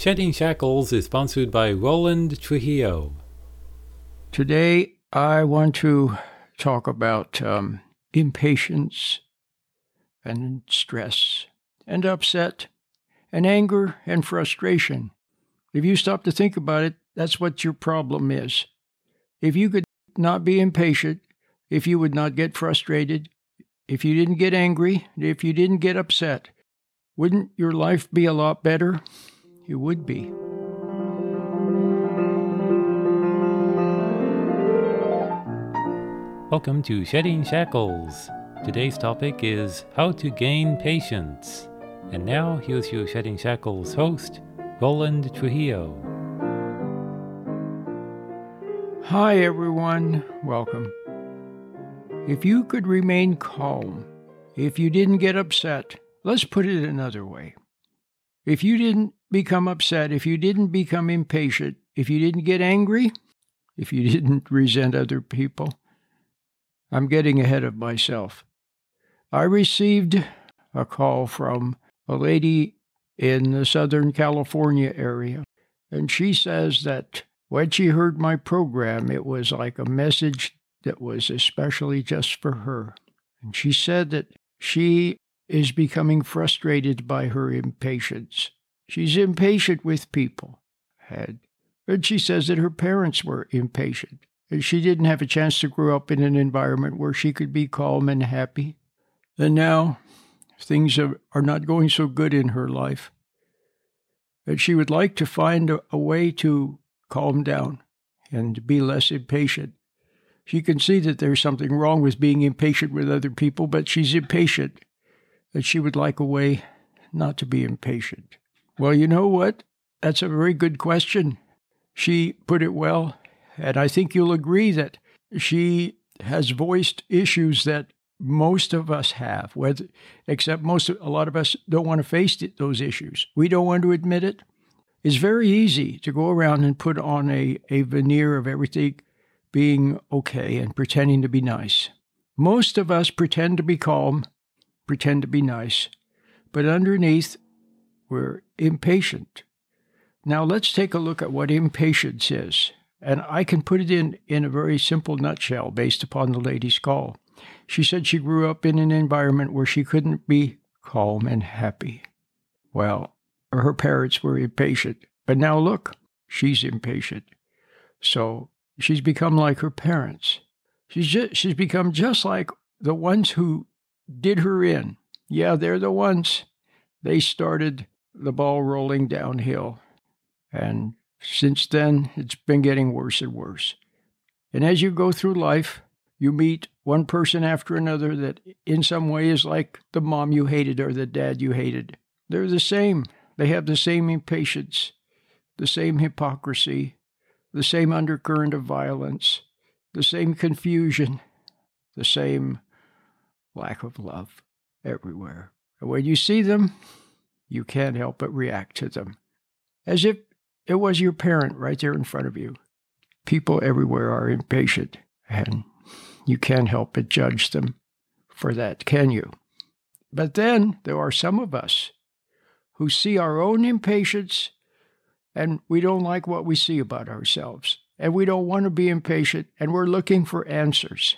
Shedding Shackles is sponsored by Roland Trujillo. Today, I want to talk about um, impatience and stress and upset and anger and frustration. If you stop to think about it, that's what your problem is. If you could not be impatient, if you would not get frustrated, if you didn't get angry, if you didn't get upset, wouldn't your life be a lot better? It would be. Welcome to Shedding Shackles. Today's topic is how to gain patience. And now here's your Shedding Shackles host, Roland Trujillo. Hi, everyone. Welcome. If you could remain calm, if you didn't get upset, let's put it another way. If you didn't become upset, if you didn't become impatient, if you didn't get angry, if you didn't resent other people, I'm getting ahead of myself. I received a call from a lady in the Southern California area, and she says that when she heard my program, it was like a message that was especially just for her. And she said that she is becoming frustrated by her impatience. She's impatient with people. And, and she says that her parents were impatient. And she didn't have a chance to grow up in an environment where she could be calm and happy. And now things are, are not going so good in her life. And she would like to find a, a way to calm down and be less impatient. She can see that there's something wrong with being impatient with other people, but she's impatient, and she would like a way not to be impatient. Well, you know what? That's a very good question. She put it well, and I think you'll agree that she has voiced issues that most of us have, whether, except most a lot of us don't want to face it, those issues. We don't want to admit it. It's very easy to go around and put on a, a veneer of everything being okay and pretending to be nice. Most of us pretend to be calm, pretend to be nice, but underneath, we're impatient. Now, let's take a look at what impatience is. And I can put it in, in a very simple nutshell based upon the lady's call. She said she grew up in an environment where she couldn't be calm and happy. Well, her parents were impatient, but now look, she's impatient. So She's become like her parents. She's just, she's become just like the ones who did her in. Yeah, they're the ones. They started the ball rolling downhill. And since then, it's been getting worse and worse. And as you go through life, you meet one person after another that in some way is like the mom you hated or the dad you hated. They're the same. They have the same impatience, the same hypocrisy, the same undercurrent of violence, the same confusion, the same lack of love everywhere. And when you see them, you can't help but react to them as if it was your parent right there in front of you. People everywhere are impatient, and you can't help but judge them for that, can you? But then there are some of us who see our own impatience and we don't like what we see about ourselves, and we don't want to be impatient, and we're looking for answers.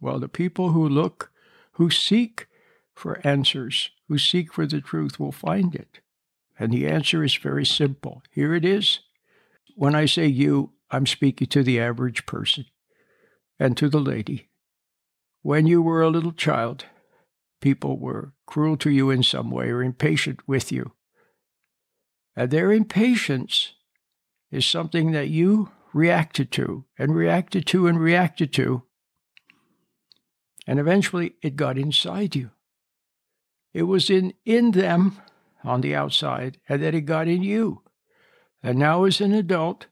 Well, the people who look, who seek for answers, who seek for the truth, will find it. And the answer is very simple. Here it is. When I say you, I'm speaking to the average person and to the lady. When you were a little child, people were cruel to you in some way or impatient with you. And their impatience is something that you reacted to and reacted to and reacted to. And eventually it got inside you. It was in, in them on the outside, and then it got in you. And now, as an adult,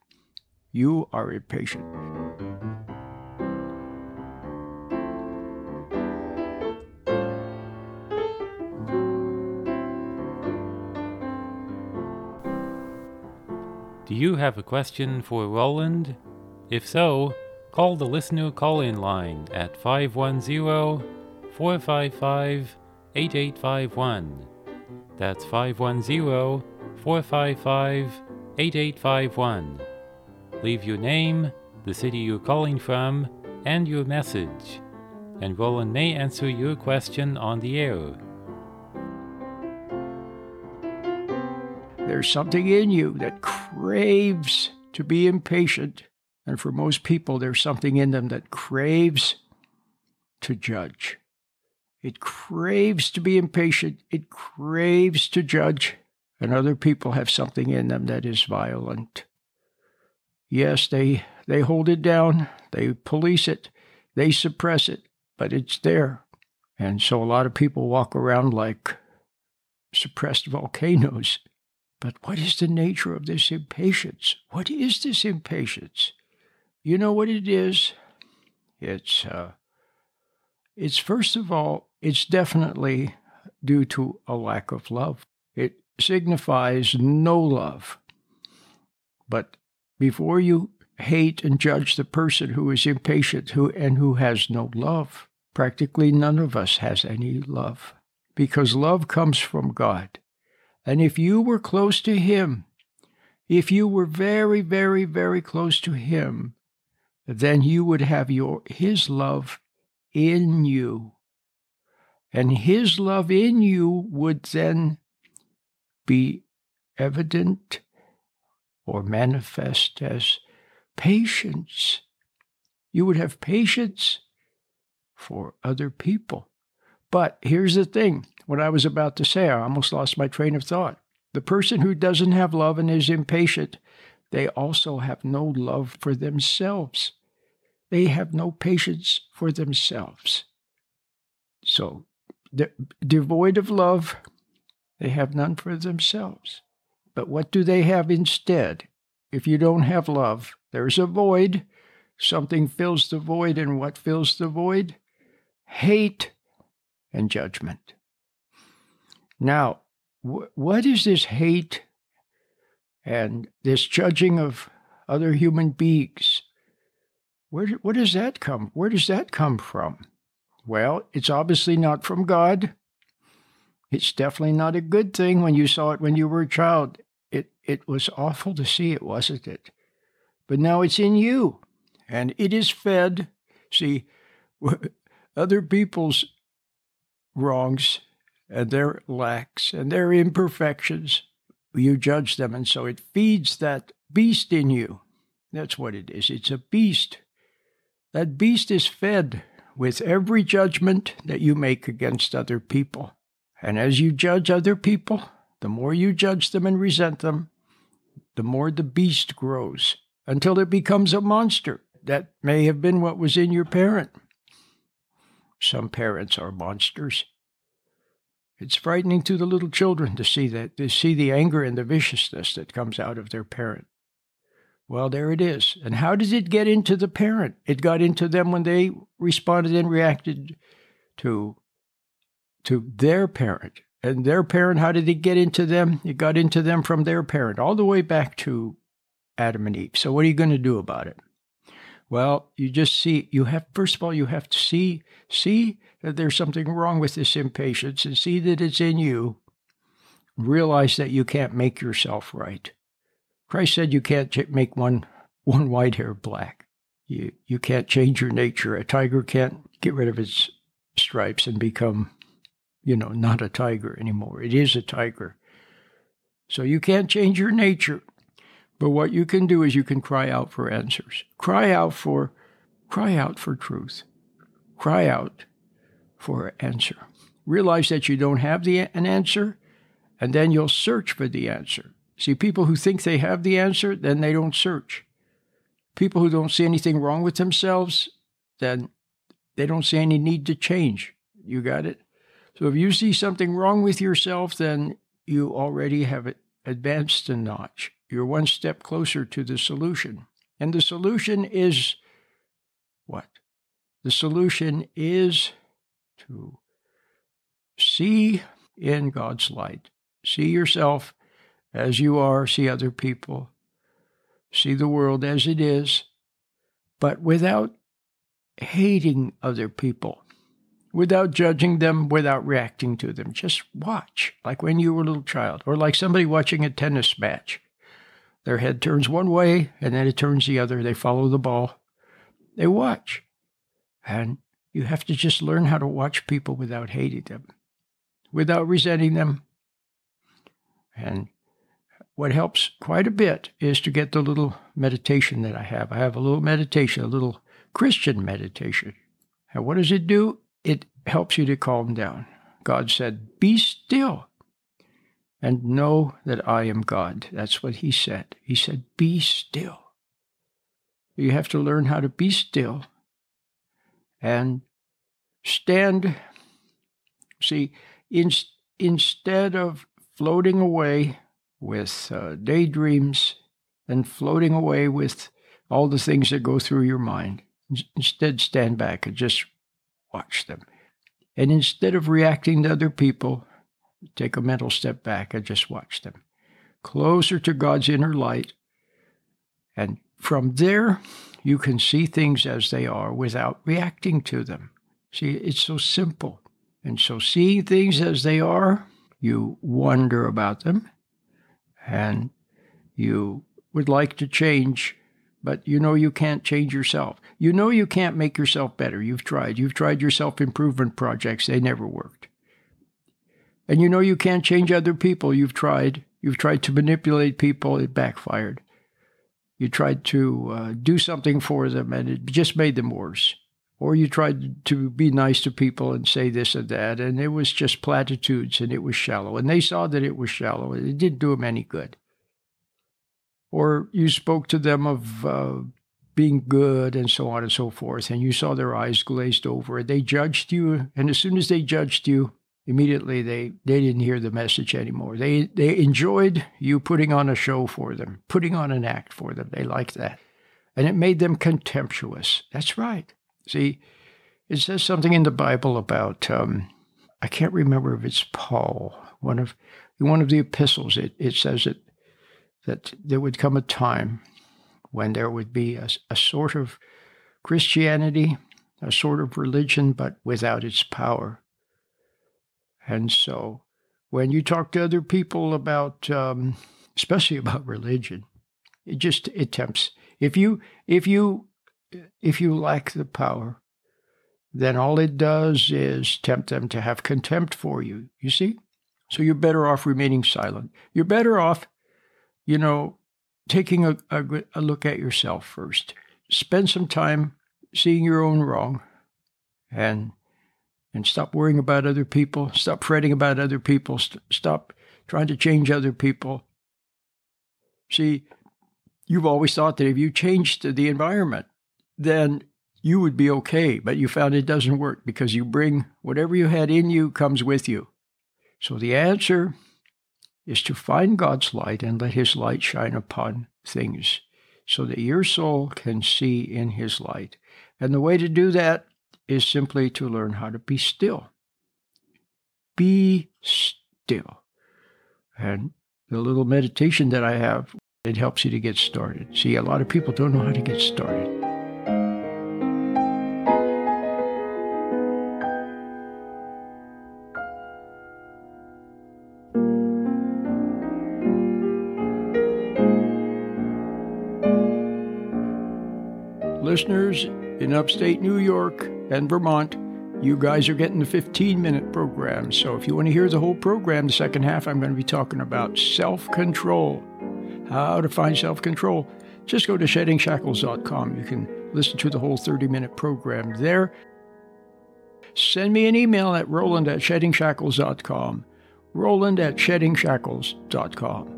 you are impatient. Do you have a question for Roland? If so, call the listener call in line at 510 455 8851. That's 510 455 8851. Leave your name, the city you're calling from, and your message, and Roland may answer your question on the air. There's something in you that craves to be impatient. And for most people, there's something in them that craves to judge. It craves to be impatient. It craves to judge. And other people have something in them that is violent. Yes, they, they hold it down, they police it, they suppress it, but it's there. And so a lot of people walk around like suppressed volcanoes. But what is the nature of this impatience? What is this impatience? You know what it is? It's uh, it's first of all, it's definitely due to a lack of love. It signifies no love. But before you hate and judge the person who is impatient who and who has no love, practically none of us has any love because love comes from God. And if you were close to him, if you were very very very close to him, then you would have your his love in you. And his love in you would then be evident or manifest as patience. You would have patience for other people. But here's the thing what I was about to say, I almost lost my train of thought. The person who doesn't have love and is impatient, they also have no love for themselves. They have no patience for themselves. So, de- devoid of love, they have none for themselves. But what do they have instead? If you don't have love, there's a void. Something fills the void, and what fills the void? Hate and judgment. Now, wh- what is this hate and this judging of other human beings? Where, where does that come? Where does that come from? Well, it's obviously not from God. It's definitely not a good thing when you saw it when you were a child. It, it was awful to see it, wasn't it? But now it's in you, and it is fed. See, other people's wrongs and their lacks and their imperfections, you judge them, and so it feeds that beast in you. That's what it is. It's a beast. That beast is fed with every judgment that you make against other people. And as you judge other people, the more you judge them and resent them, the more the beast grows until it becomes a monster. That may have been what was in your parent. Some parents are monsters. It's frightening to the little children to see that, to see the anger and the viciousness that comes out of their parent. Well, there it is. And how does it get into the parent? It got into them when they responded and reacted to to their parent. And their parent, how did it get into them? It got into them from their parent, all the way back to Adam and Eve. So what are you going to do about it? Well, you just see you have first of all you have to see see that there's something wrong with this impatience and see that it's in you. Realize that you can't make yourself right. Christ said you can't make one one white hair black. You you can't change your nature. A tiger can't get rid of its stripes and become, you know, not a tiger anymore. It is a tiger. So you can't change your nature. But what you can do is you can cry out for answers. Cry out for cry out for truth. Cry out for an answer. Realize that you don't have the, an answer, and then you'll search for the answer. See, people who think they have the answer, then they don't search. People who don't see anything wrong with themselves, then they don't see any need to change. You got it? So if you see something wrong with yourself, then you already have advanced a notch. You're one step closer to the solution. And the solution is what? The solution is to see in God's light. See yourself as you are, see other people, see the world as it is, but without hating other people, without judging them, without reacting to them. Just watch, like when you were a little child, or like somebody watching a tennis match. Their head turns one way and then it turns the other. They follow the ball. They watch. And you have to just learn how to watch people without hating them, without resenting them. And what helps quite a bit is to get the little meditation that I have. I have a little meditation, a little Christian meditation. And what does it do? It helps you to calm down. God said, Be still and know that I am God. That's what He said. He said, Be still. You have to learn how to be still and stand. See, in, instead of floating away with uh, daydreams and floating away with all the things that go through your mind, instead stand back and just watch them. And instead of reacting to other people, take a mental step back and just watch them. Closer to God's inner light. And from there, you can see things as they are without reacting to them. See, it's so simple. And so, seeing things as they are, you wonder about them and you would like to change, but you know you can't change yourself. You know you can't make yourself better. You've tried. You've tried your self improvement projects, they never worked. And you know you can't change other people. You've tried. You've tried to manipulate people, it backfired you tried to uh, do something for them and it just made them worse. Or you tried to be nice to people and say this and that, and it was just platitudes and it was shallow. And they saw that it was shallow. and It didn't do them any good. Or you spoke to them of uh, being good and so on and so forth, and you saw their eyes glazed over. They judged you, and as soon as they judged you, immediately they, they didn't hear the message anymore. They they enjoyed you putting on a show for them, putting on an act for them. They liked that. And it made them contemptuous. That's right. See, it says something in the Bible about um, I can't remember if it's Paul, one of one of the epistles. It it says that that there would come a time when there would be a, a sort of Christianity, a sort of religion, but without its power and so when you talk to other people about, um, especially about religion, it just it tempts. If you if you if you lack the power, then all it does is tempt them to have contempt for you. You see? So you're better off remaining silent. You're better off, you know, taking a, a, a look at yourself first. Spend some time seeing your own wrong and and stop worrying about other people, stop fretting about other people, st- stop trying to change other people. See, you've always thought that if you changed the environment, then you would be okay, but you found it doesn't work because you bring whatever you had in you comes with you. So the answer is to find God's light and let His light shine upon things so that your soul can see in His light. And the way to do that is simply to learn how to be still. Be still. And the little meditation that I have, it helps you to get started. See, a lot of people don't know how to get started. Listeners in upstate New York, and Vermont, you guys are getting the 15 minute program. So if you want to hear the whole program, the second half, I'm going to be talking about self control, how to find self control. Just go to sheddingshackles.com. You can listen to the whole 30 minute program there. Send me an email at roland at sheddingshackles.com. Roland at sheddingshackles.com.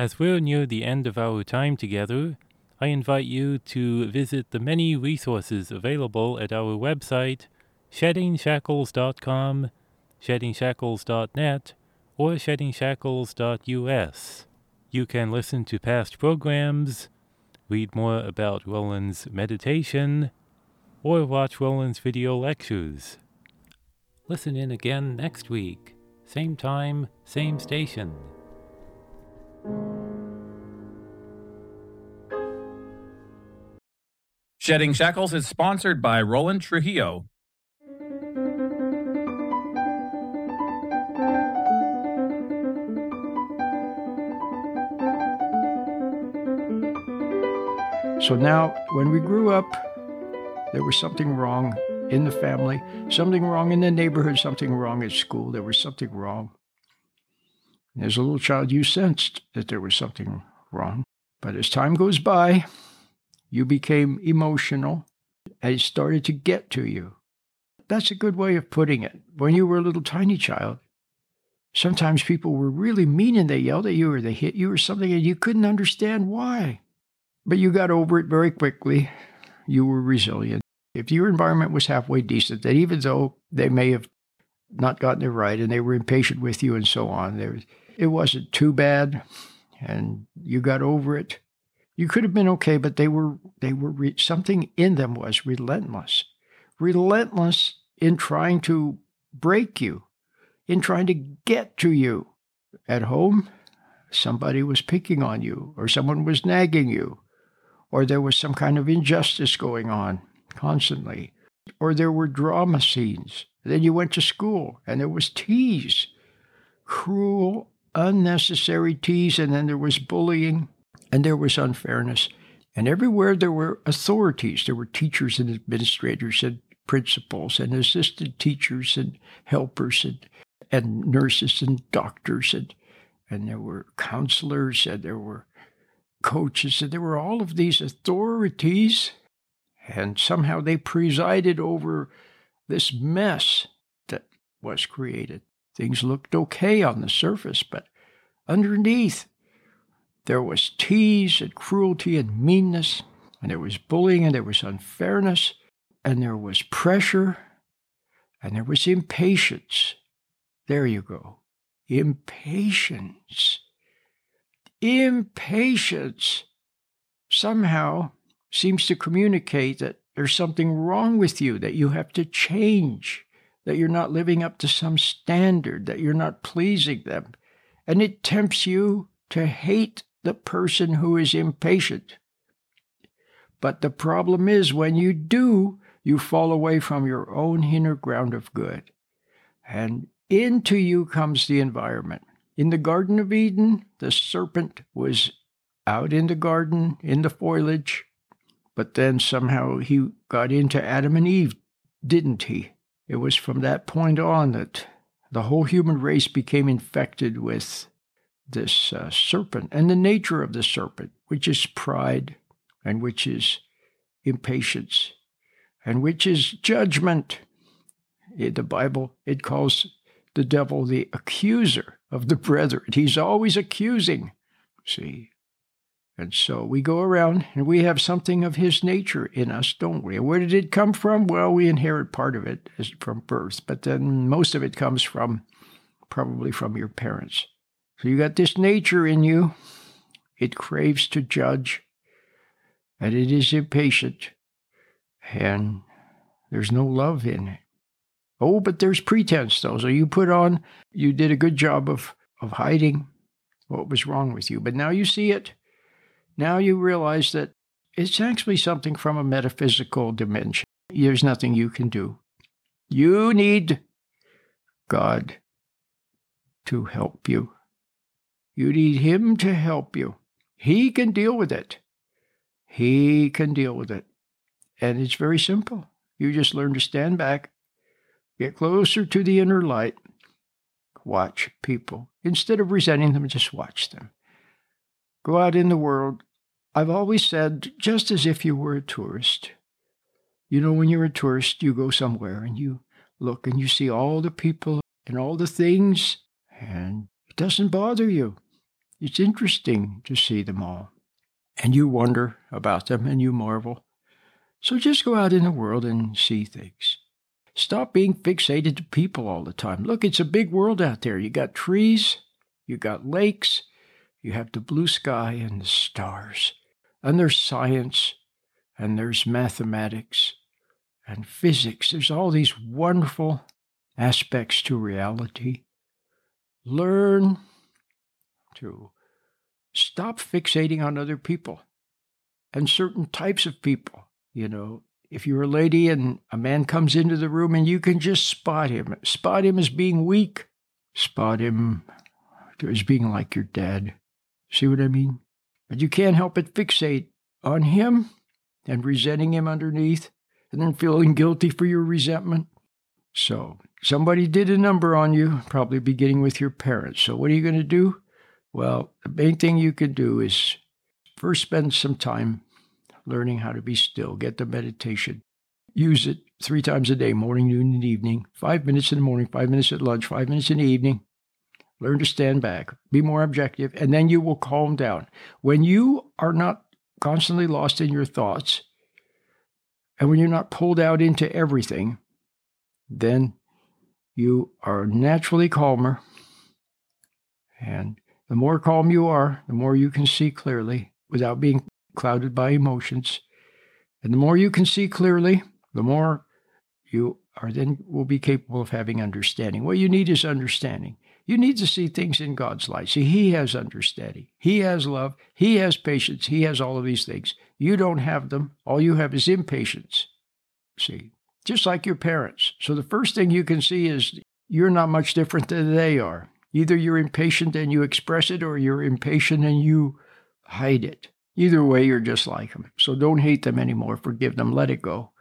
As we're near the end of our time together, I invite you to visit the many resources available at our website, sheddingshackles.com, sheddingshackles.net, or sheddingshackles.us. You can listen to past programs, read more about Roland's meditation, or watch Roland's video lectures. Listen in again next week, same time, same station. Shedding Shackles is sponsored by Roland Trujillo. So now, when we grew up, there was something wrong in the family, something wrong in the neighborhood, something wrong at school, there was something wrong. As a little child, you sensed that there was something wrong. But as time goes by, you became emotional and it started to get to you. That's a good way of putting it. When you were a little tiny child, sometimes people were really mean and they yelled at you or they hit you or something and you couldn't understand why. But you got over it very quickly. You were resilient. If your environment was halfway decent, that even though they may have not gotten it right and they were impatient with you and so on, there, it wasn't too bad, and you got over it. You could have been okay, but they were they were re- something in them was relentless, relentless in trying to break you, in trying to get to you. At home, somebody was picking on you, or someone was nagging you, or there was some kind of injustice going on constantly, or there were drama scenes. Then you went to school and there was tease, cruel, unnecessary tease, and then there was bullying and there was unfairness. And everywhere there were authorities, there were teachers and administrators and principals and assistant teachers and helpers and, and nurses and doctors and and there were counselors and there were coaches, and there were all of these authorities, and somehow they presided over this mess that was created. Things looked okay on the surface, but underneath, there was tease and cruelty and meanness, and there was bullying, and there was unfairness, and there was pressure, and there was impatience. There you go. Impatience impatience somehow seems to communicate that there's something wrong with you, that you have to change, that you're not living up to some standard, that you're not pleasing them. And it tempts you to hate the person who is impatient. But the problem is when you do, you fall away from your own inner ground of good. And into you comes the environment. In the Garden of Eden, the serpent was out in the garden, in the foliage, but then somehow he got into Adam and Eve, didn't he? It was from that point on that the whole human race became infected with this uh, serpent and the nature of the serpent, which is pride and which is impatience and which is judgment. In the Bible, it calls the devil the accuser of the brethren. He's always accusing, see. And so we go around and we have something of his nature in us, don't we? Where did it come from? Well, we inherit part of it from birth, but then most of it comes from probably from your parents. So you got this nature in you. It craves to judge, and it is impatient, and there's no love in it. Oh, but there's pretense, though. So you put on, you did a good job of, of hiding what was wrong with you. But now you see it. Now you realize that it's actually something from a metaphysical dimension. There's nothing you can do. You need God to help you. You need Him to help you. He can deal with it. He can deal with it. And it's very simple. You just learn to stand back Get closer to the inner light. Watch people. Instead of resenting them, just watch them. Go out in the world. I've always said, just as if you were a tourist. You know, when you're a tourist, you go somewhere and you look and you see all the people and all the things, and it doesn't bother you. It's interesting to see them all. And you wonder about them and you marvel. So just go out in the world and see things. Stop being fixated to people all the time. Look, it's a big world out there. You got trees, you got lakes, you have the blue sky and the stars. And there's science, and there's mathematics, and physics. There's all these wonderful aspects to reality. Learn to stop fixating on other people and certain types of people You know, if you're a lady and a man comes into the room and you can just spot him, spot him as being weak, spot him as being like your dad. See what I mean? But you can't help but fixate on him and resenting him underneath and then feeling guilty for your resentment. So, somebody did a number on you, probably beginning with your parents. So, what are you going to do? Well, the main thing you can do is first spend some time learning how to be still, get the meditation. Use it three times a day, morning, noon, and evening. Five minutes in the morning, five minutes at lunch, five minutes in the evening. Learn to stand back, be more objective, and then you will calm down. When you are not constantly lost in your thoughts, and when you're not pulled out into everything, then you are naturally calmer. And the more calm you are, the more you can see clearly without being clouded by emotions. And the more you can see clearly, the more you are then will be capable of having understanding. What you need is understanding. You need to see things in God's light. See, He has understanding. He has love. He has patience. He has all of these things. You don't have them. All you have is impatience. See, just like your parents. So the first thing you can see is you're not much different than they are. Either you're impatient and you express it, or you're impatient and you hide it. Either way, you're just like them. So don't hate them anymore. Forgive them. Let it go.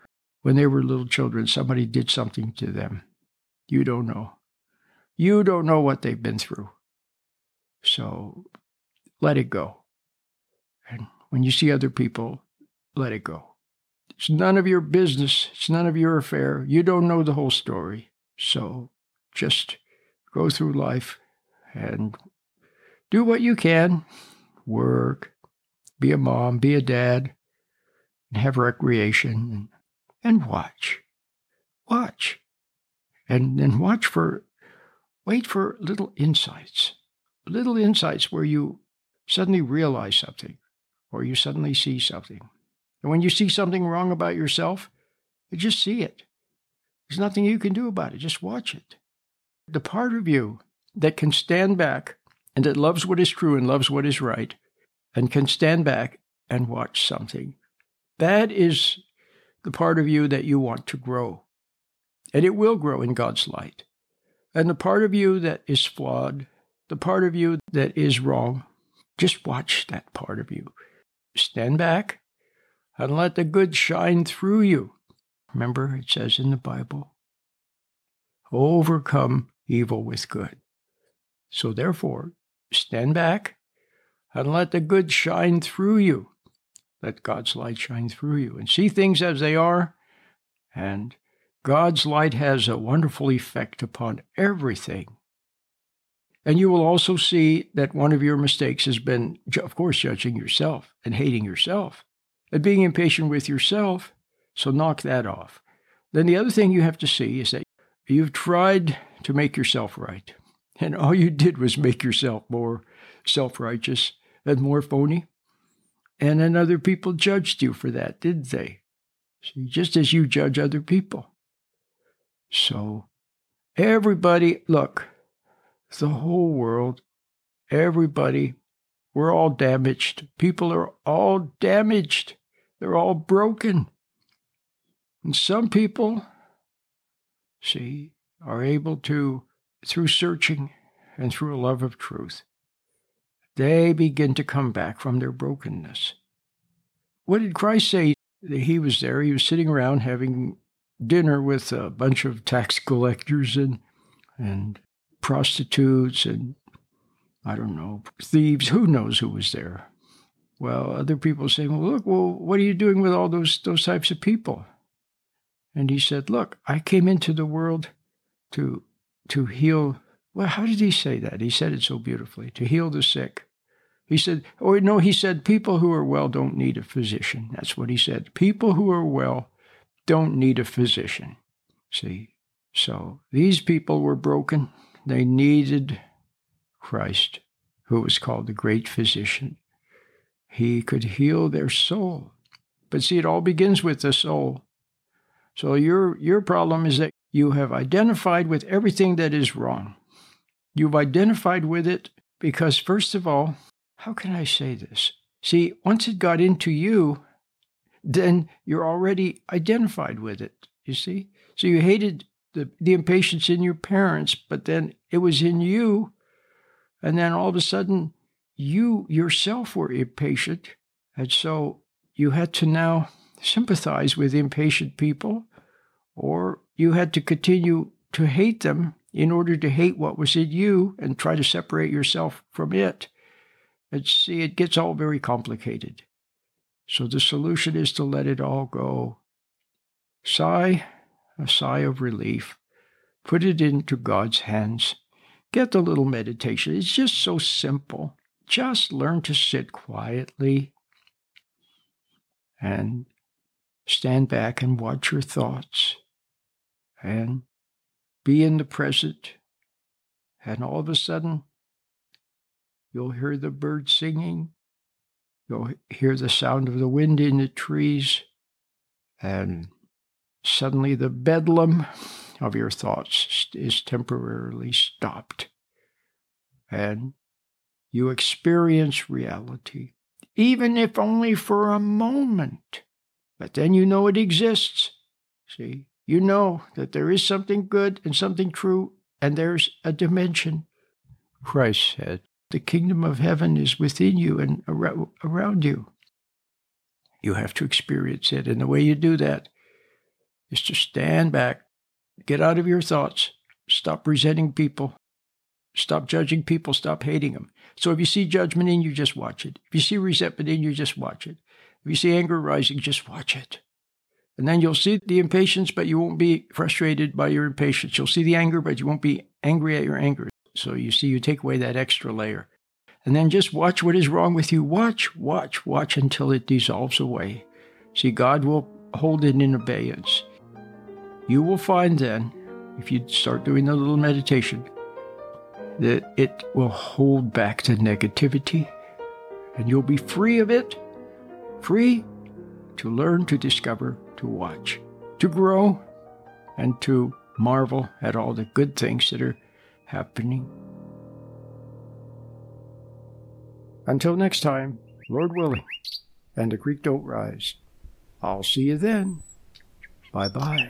When they were little children, somebody did something to them. You don't know. You don't know what they've been through. So let it go. And when you see other people, let it go. It's none of your business. It's none of your affair. You don't know the whole story. So just go through life and do what you can work, be a mom, be a dad, and have recreation and watch. Watch. And then watch for, wait for little insights, little insights where you suddenly realize something or you suddenly see something. And when you see something wrong about yourself, you just see it. There's nothing you can do about it. Just watch it. The part of you that can stand back and that loves what is true and loves what is right and can stand back and watch something, that is the part of you that you want to grow. And it will grow in God's light. And the part of you that is flawed, the part of you that is wrong, just watch that part of you. Stand back and let the good shine through you. Remember, it says in the Bible, overcome evil with good. So therefore, stand back and let the good shine through you. Let God's light shine through you and see things as they are. And God's light has a wonderful effect upon everything. And you will also see that one of your mistakes has been, of course, judging yourself and hating yourself and being impatient with yourself. So knock that off. Then the other thing you have to see is that you've tried to make yourself right. And all you did was make yourself more self righteous and more phony. And then other people judged you for that, didn't they? See, just as you judge other people. So, everybody, look, the whole world, everybody, we're all damaged. People are all damaged. They're all broken. And some people, see, are able to, through searching and through a love of truth, they begin to come back from their brokenness. What did Christ say? He was there, he was sitting around having dinner with a bunch of tax collectors and, and prostitutes and, I don't know, thieves. Who knows who was there? Well, other people saying, well, look, well, what are you doing with all those, those types of people? And he said, look, I came into the world to, to heal. Well, how did he say that? He said it so beautifully to heal the sick, he said, oh, no, he said, people who are well don't need a physician. That's what he said. People who are well don't need a physician. See? So these people were broken. They needed Christ, who was called the great physician. He could heal their soul. But see, it all begins with the soul. So your, your problem is that you have identified with everything that is wrong. You've identified with it because, first of all, how can I say this? See, once it got into you, then you're already identified with it. You see? So you hated the, the impatience in your parents, but then it was in you. And then all of a sudden, you yourself were impatient. And so you had to now sympathize with impatient people, or you had to continue to hate them in order to hate what was in you and try to separate yourself from it. And see, it gets all very complicated. So the solution is to let it all go. Sigh, a sigh of relief. Put it into God's hands. Get the little meditation. It's just so simple. Just learn to sit quietly and stand back and watch your thoughts and be in the present. And all of a sudden, you'll hear the birds singing. You'll hear the sound of the wind in the trees. And suddenly the bedlam of your thoughts is temporarily stopped. And you experience reality, even if only for a moment. But then you know it exists. See, you know that there is something good and something true, and there's a dimension. Christ said, The kingdom of heaven is within you and around you. You have to experience it. And the way you do that is to stand back, get out of your thoughts, stop resenting people, stop judging people, stop hating them. So if you see judgment in you, just watch it. If you see resentment in you, just watch it. If you see anger rising, just watch it. And then you'll see the impatience, but you won't be frustrated by your impatience. You'll see the anger, but you won't be angry at your anger. So you see, you take away that extra layer. And then just watch what is wrong with you. Watch, watch, watch until it dissolves away. See, God will hold it in abeyance. You will find then, if you start doing a little meditation, that it will hold back the negativity and you'll be free of it, free to learn, to discover, to watch, to grow, and to marvel at all the good things that are happening. Until next time, Lord willing, and the creek don't rise. I'll see you then. Bye bye.